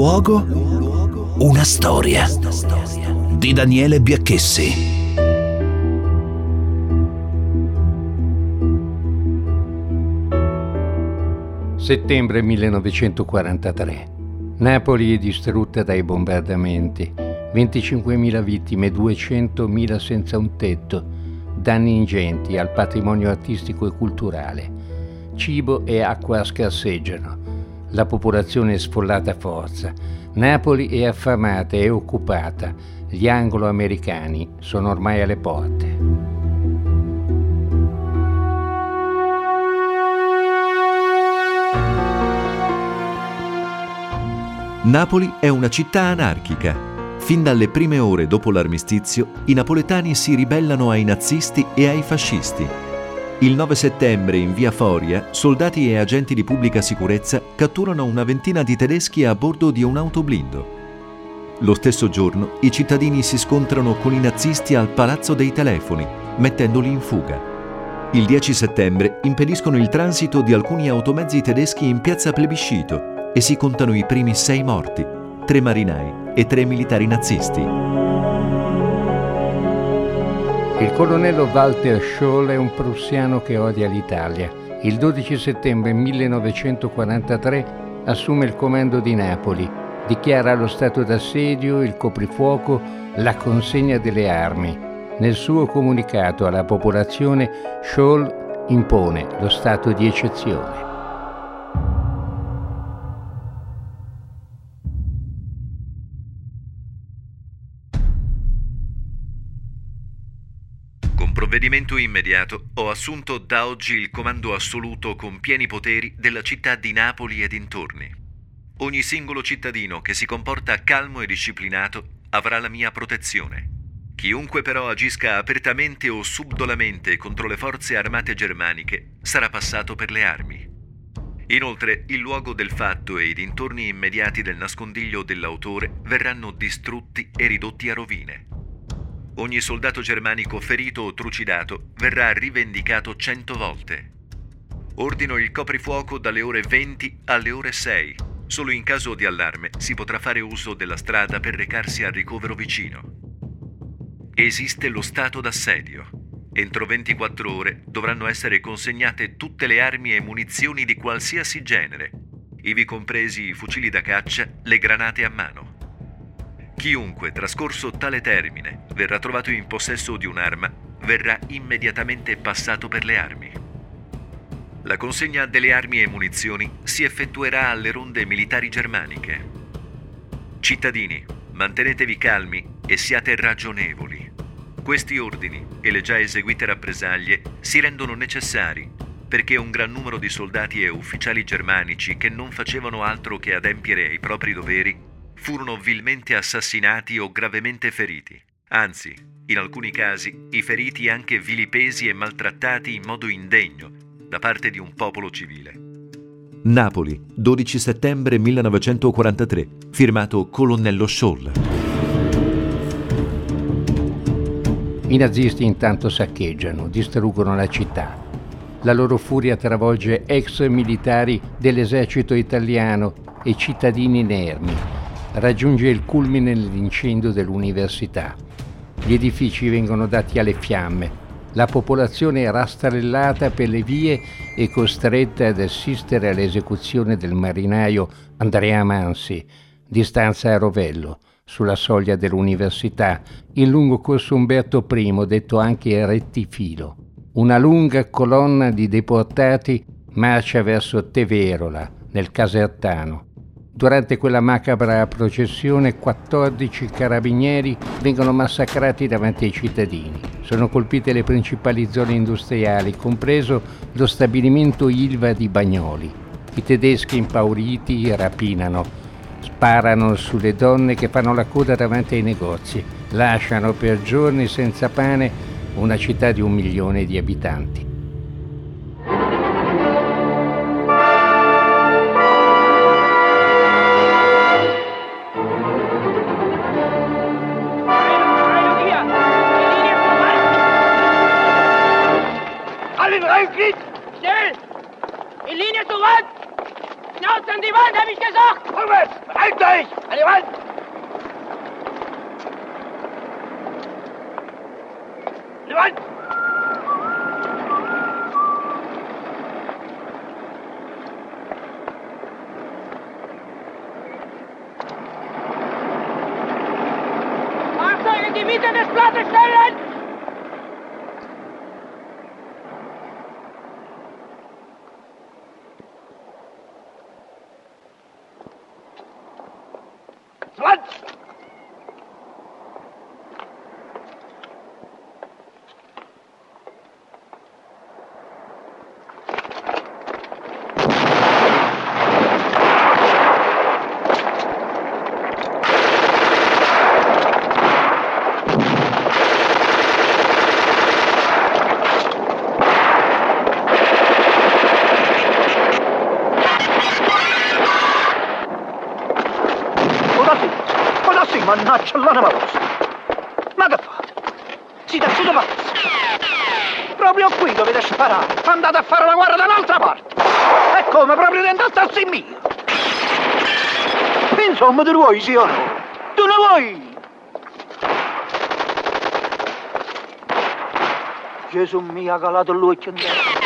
luogo, una storia di Daniele Biacchessi. Settembre 1943. Napoli è distrutta dai bombardamenti. 25.000 vittime, 200.000 senza un tetto, danni ingenti al patrimonio artistico e culturale. Cibo e acqua scarseggiano. La popolazione è sfollata a forza. Napoli è affamata e occupata. Gli anglo-americani sono ormai alle porte. Napoli è una città anarchica. Fin dalle prime ore dopo l'armistizio, i napoletani si ribellano ai nazisti e ai fascisti. Il 9 settembre in via Foria, soldati e agenti di pubblica sicurezza catturano una ventina di tedeschi a bordo di un autoblindo. Lo stesso giorno i cittadini si scontrano con i nazisti al Palazzo dei Telefoni, mettendoli in fuga. Il 10 settembre impediscono il transito di alcuni automezzi tedeschi in piazza Plebiscito e si contano i primi sei morti, tre marinai e tre militari nazisti. Il colonnello Walter Scholl è un prussiano che odia l'Italia. Il 12 settembre 1943 assume il comando di Napoli, dichiara lo stato d'assedio, il coprifuoco, la consegna delle armi. Nel suo comunicato alla popolazione Scholl impone lo stato di eccezione. Provvedimento immediato ho assunto da oggi il comando assoluto con pieni poteri della città di Napoli e dintorni. Ogni singolo cittadino che si comporta calmo e disciplinato avrà la mia protezione. Chiunque però agisca apertamente o subdolamente contro le forze armate germaniche sarà passato per le armi. Inoltre, il luogo del fatto e i dintorni immediati del nascondiglio dell'autore verranno distrutti e ridotti a rovine. Ogni soldato germanico ferito o trucidato verrà rivendicato cento volte. Ordino il coprifuoco dalle ore 20 alle ore 6. Solo in caso di allarme si potrà fare uso della strada per recarsi al ricovero vicino. Esiste lo stato d'assedio. Entro 24 ore dovranno essere consegnate tutte le armi e munizioni di qualsiasi genere, ivi compresi i fucili da caccia, le granate a mano. Chiunque, trascorso tale termine, verrà trovato in possesso di un'arma, verrà immediatamente passato per le armi. La consegna delle armi e munizioni si effettuerà alle ronde militari germaniche. Cittadini, mantenetevi calmi e siate ragionevoli. Questi ordini e le già eseguite rappresaglie si rendono necessari perché un gran numero di soldati e ufficiali germanici che non facevano altro che adempiere ai propri doveri furono vilmente assassinati o gravemente feriti. Anzi, in alcuni casi, i feriti anche vilipesi e maltrattati in modo indegno da parte di un popolo civile. Napoli, 12 settembre 1943, firmato Colonnello Scholl. I nazisti intanto saccheggiano, distruggono la città. La loro furia travolge ex militari dell'esercito italiano e cittadini inermi. Raggiunge il culmine nell'incendio dell'università. Gli edifici vengono dati alle fiamme. La popolazione è rastrellata per le vie e costretta ad assistere all'esecuzione del marinaio Andrea Mansi, di stanza a Rovello sulla soglia dell'università, in lungo corso Umberto I, detto anche Rettifilo. Una lunga colonna di deportati marcia verso Teverola, nel Casertano. Durante quella macabra processione 14 carabinieri vengono massacrati davanti ai cittadini. Sono colpite le principali zone industriali, compreso lo stabilimento Ilva di Bagnoli. I tedeschi impauriti rapinano, Sparano sulle donne che fanno la coda davanti ai negozi. Lasciano per giorni senza pane una città di un milione di abitanti. Mieter des Blattes stellen! Andate a fare la guerra da un'altra parte! E come? Proprio dentro al tassi mio! Insomma, tu vuoi, sì o no? Tu ne vuoi? Gesù mio, ha calato l'occhio in terra.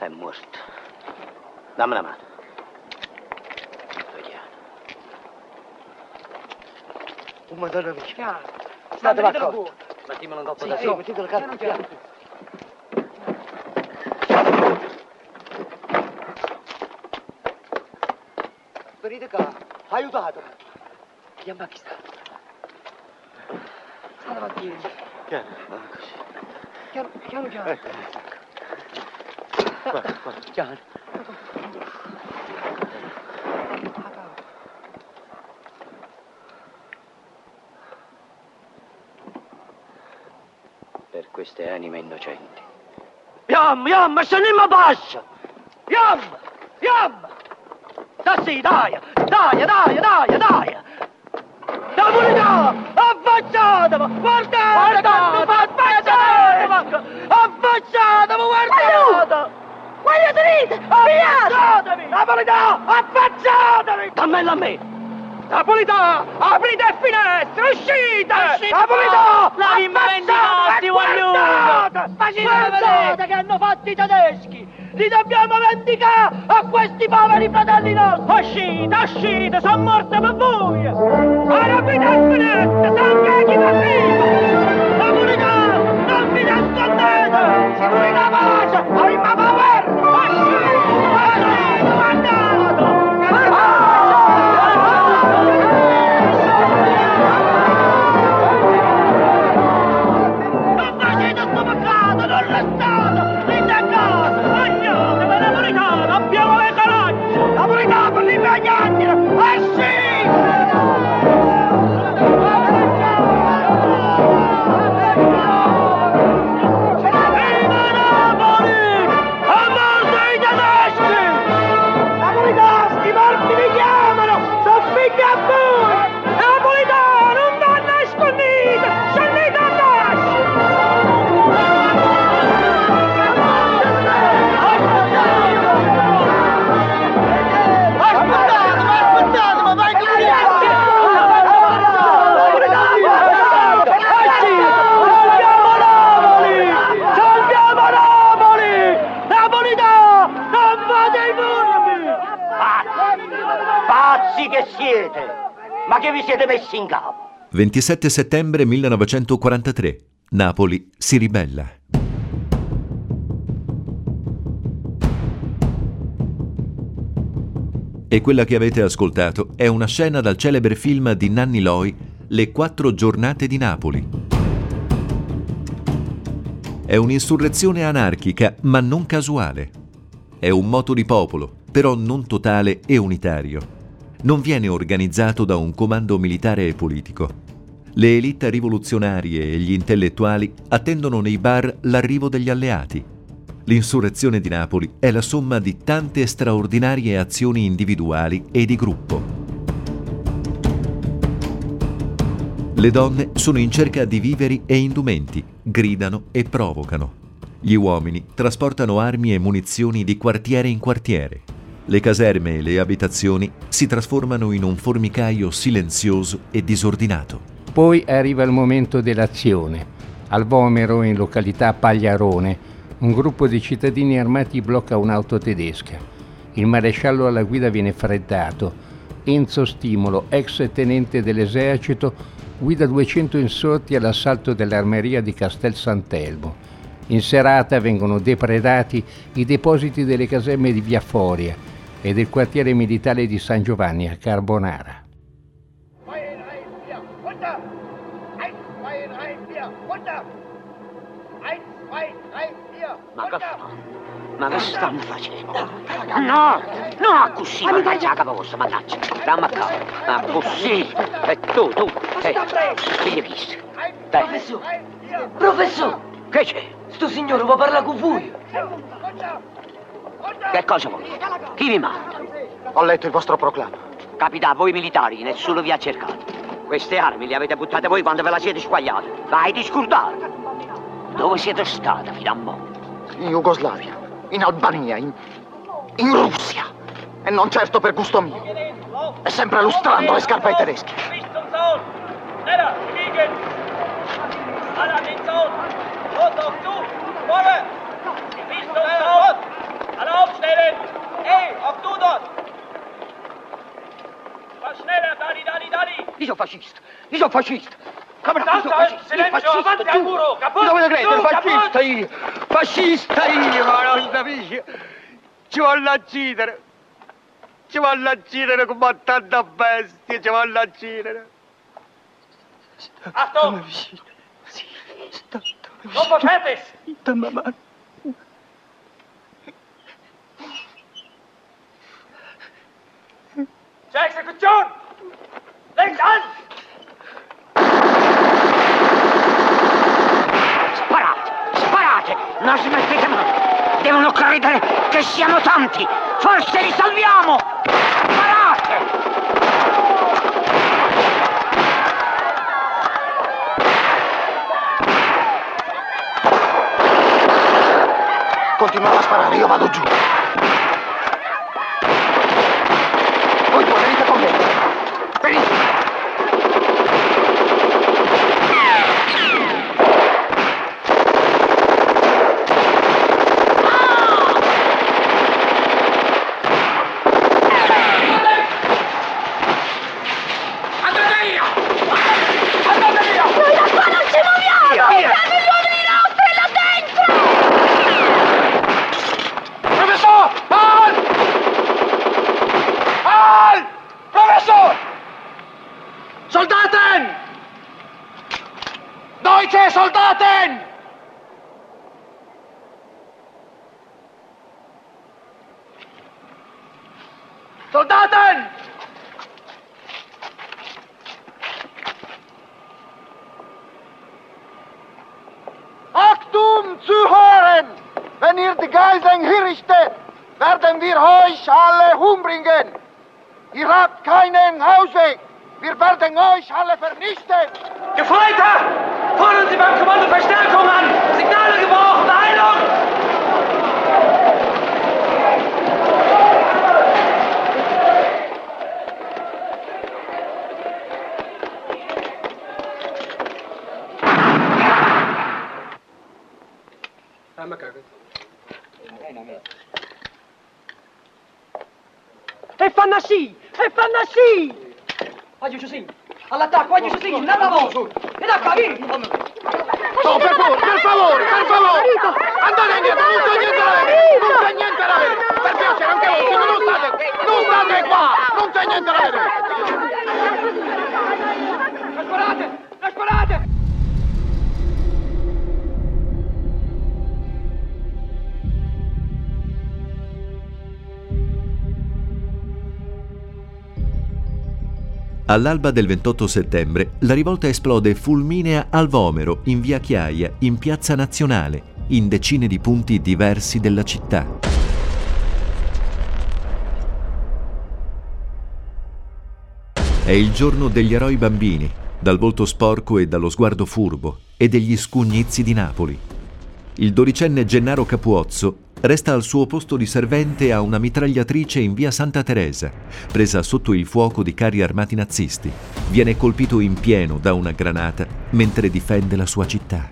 È morto. Dammi la mano. Vediamo. Oh, madonna mia. State d'accordo. Mettimelo un dopo da sì, mettete la carta piano. Venite qua, aiutatemi. Chiama chi sta. Sta davanti. Piano. così. Piano, piano, piano. Ecco. Guarda, guarda. Per queste anime innocenti. Yam, yam, scendiamo bassa! Yam, yam! Da sì, dai, dai, dai, dai, dai! Da verità! Affacciatevi! Guardate! Affacciatevi! Affacciatevi, guardate! Guardate! Affacciatevi! La verità! Affacciatevi! Dammela a me! Napolità! Aprite le finestre! Uscite! Napolità! La inventati, voglio! Guardate che hanno fatto i tedeschi! Li dobbiamo vendicare a questi poveri fratelli nostri! Uscite, uscite! Sono morte per voi! Aprite le finestre! Sangue chi va vivo! Napolità! Non vi nascondete! Si vuole la pace! Abbiamo Pazzi che siete! Ma che vi siete messi in capo? 27 settembre 1943. Napoli si ribella. E quella che avete ascoltato è una scena dal celebre film di Nanni Loi, Le quattro giornate di Napoli. È un'insurrezione anarchica, ma non casuale. È un moto di popolo, però non totale e unitario. Non viene organizzato da un comando militare e politico. Le elite rivoluzionarie e gli intellettuali attendono nei bar l'arrivo degli alleati L'insurrezione di Napoli è la somma di tante straordinarie azioni individuali e di gruppo. Le donne sono in cerca di viveri e indumenti, gridano e provocano. Gli uomini trasportano armi e munizioni di quartiere in quartiere. Le caserme e le abitazioni si trasformano in un formicaio silenzioso e disordinato. Poi arriva il momento dell'azione. Al Vomero, in località Pagliarone, un gruppo di cittadini armati blocca un'auto tedesca. Il maresciallo alla guida viene freddato. Enzo Stimolo, ex tenente dell'esercito, guida 200 insorti all'assalto dell'armeria di Castel Sant'Elmo. In serata vengono depredati i depositi delle caserme di Via Foria e del quartiere militare di San Giovanni a Carbonara. Ma che Ma che stanno facendo? No, no, così, mannaggia la capocosta, mannaggia. Dammi a capo. Ma così. E tu, tu, ehi, figlia chi Dai. Professore, professore, Che c'è? sto signore vuole parlare con voi. Che cosa vuoi? Chi vi manda? Ho letto il vostro proclama. Capità, voi militari, nessuno vi ha cercato. Queste armi le avete buttate voi quando ve la siete squagliate. Vai, ti scordate. Dove siete stati fino a mo'? In Jugoslavia, in Albania, in, in Russia. E non certo per gusto mio. E sempre lustrando le scarpe ai tedeschi. Zum Sohn! Schneller, fliegen! Alle den Alle aufstellen! Hey, auch du dort! Was schneller, Dani, Dani, Dani! Io fascista! Io fascista! Come Stanza, io sono fascista! silenzio, Io avanti al muro, caput! Dove credere? Fascista caput! io! Fascista io, ma non capisci? Ci voglio uccidere! Ci voglio uccidere come tanta bestia, ci voglio uccidere! Achtung! Sofort fertig! Zur Exekution! Lenkt an! Sparate! Sparate! Non smettete mai! Devono credere che siamo tanti! Forse li salviamo! Sparate! Continuate a sparare, io vado giù. Wir werden euch alle vernichten. Gefreiter! Fordern Sie beim Kommando Verstärkung an! Signale gebraucht! Beeilung! E fanno sì! E fanno sì! Voglio Giuseppe! All'attacco, voglio Giuseppe! Nella voce! Ed acca, vieni! No, per favore, per favore, per favore! Andate indietro, non c'è niente All'alba del 28 settembre la rivolta esplode fulminea al Vomero, in via Chiaia, in piazza Nazionale, in decine di punti diversi della città. È il giorno degli eroi bambini, dal volto sporco e dallo sguardo furbo, e degli scugnizi di Napoli. Il dodicenne Gennaro Capuozzo resta al suo posto di servente a una mitragliatrice in via Santa Teresa, presa sotto il fuoco di carri armati nazisti. Viene colpito in pieno da una granata mentre difende la sua città.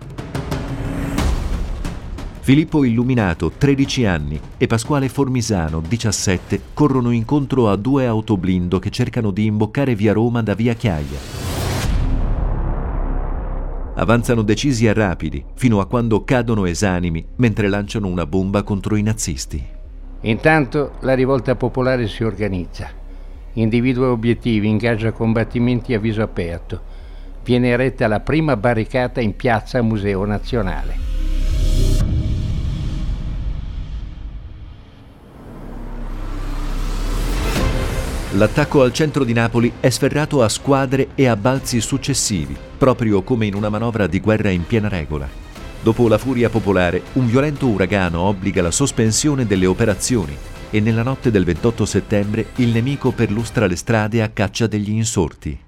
Filippo Illuminato, 13 anni, e Pasquale Formisano, 17, corrono incontro a due autoblindo che cercano di imboccare via Roma da via Chiaia. Avanzano decisi e rapidi, fino a quando cadono esanimi mentre lanciano una bomba contro i nazisti. Intanto la rivolta popolare si organizza, individua obiettivi, ingaggia combattimenti a viso aperto. Viene eretta la prima barricata in piazza Museo Nazionale. L'attacco al centro di Napoli è sferrato a squadre e a balzi successivi, proprio come in una manovra di guerra in piena regola. Dopo la furia popolare, un violento uragano obbliga la sospensione delle operazioni e nella notte del 28 settembre il nemico perlustra le strade a caccia degli insorti.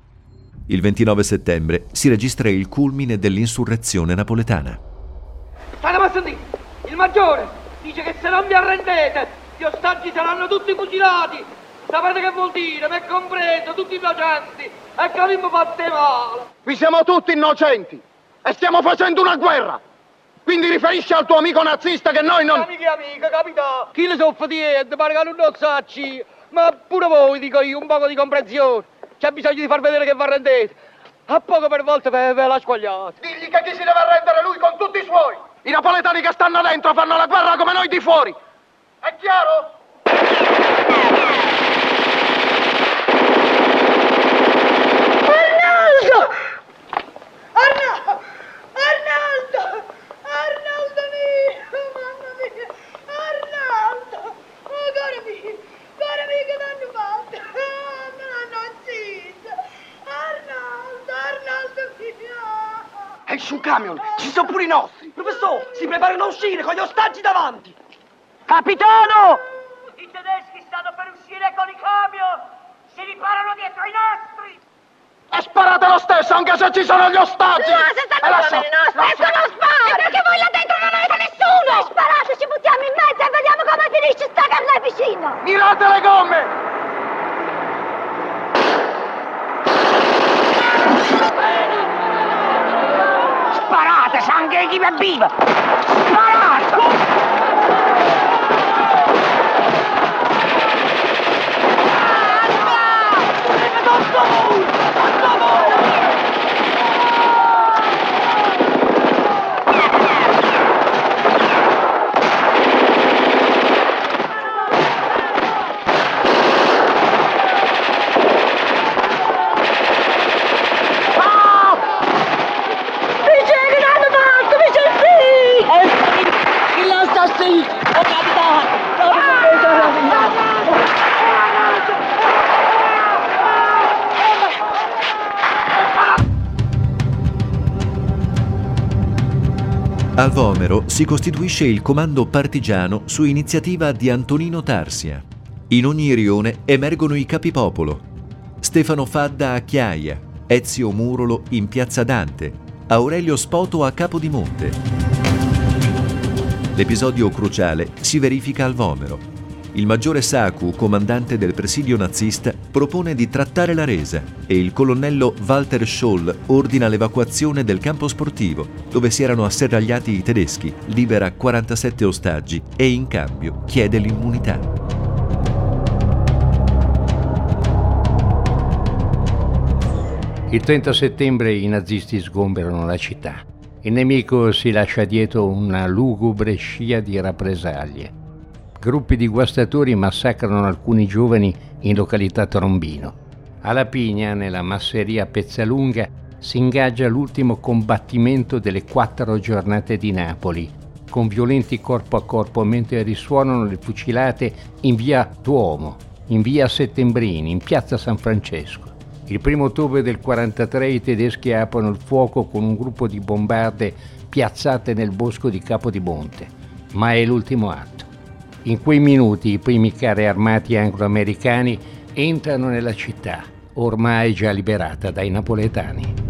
Il 29 settembre si registra il culmine dell'insurrezione napoletana. State passando Il maggiore dice che se non vi arrendete, gli ostaggi saranno tutti fucilati Sapete che vuol dire? Mi compreso, tutti innocenti. E che abbiamo fatte male. Vi siamo tutti innocenti. E stiamo facendo una guerra. Quindi riferisci al tuo amico nazista che noi non... Amiche amiche, capitano. Chi le soffre di niente, pare che non sacci. Ma pure voi, dico io, un poco di comprensione. C'è bisogno di far vedere che vi arrendete. A poco per volta ve, ve la squagliate. Digli che chi si deve arrendere lui con tutti i suoi. I napoletani che stanno dentro fanno la guerra come noi di fuori. È chiaro? Camion, ci sono pure i nostri. Professore, si preparano a uscire con gli ostaggi davanti. Capitano! I tedeschi stanno per uscire con i camion. Si riparano dietro i nostri. E sparate lo stesso, anche se ci sono gli ostaggi! No, se stanno lascia, i nostri, adesso non spara! Perché voi là dentro non avete nessuno! E sparate, ci buttiamo in mezzo e vediamo come finisce sta carneficina! Mirate le gomme! Sangue chi viva! Sparato! Al Vomero si costituisce il comando partigiano su iniziativa di Antonino Tarsia. In ogni rione emergono i capipopolo. Stefano Fadda a Chiaia, Ezio Murolo in Piazza Dante, Aurelio Spoto a Capodimonte. L'episodio cruciale si verifica al Vomero, il maggiore Saku, comandante del presidio nazista, propone di trattare la resa e il colonnello Walter Scholl ordina l'evacuazione del campo sportivo, dove si erano asserragliati i tedeschi, libera 47 ostaggi e in cambio chiede l'immunità. Il 30 settembre i nazisti sgomberano la città. Il nemico si lascia dietro una lugubre scia di rappresaglie gruppi di guastatori massacrano alcuni giovani in località Trombino. Alla Pigna, nella masseria Pezzalunga, si ingaggia l'ultimo combattimento delle quattro giornate di Napoli, con violenti corpo a corpo mentre risuonano le fucilate in via Duomo, in via Settembrini, in piazza San Francesco. Il primo ottobre del 43 i tedeschi aprono il fuoco con un gruppo di bombarde piazzate nel bosco di Capodimonte, ma è l'ultimo atto. In quei minuti i primi carri armati anglo-americani entrano nella città, ormai già liberata dai napoletani.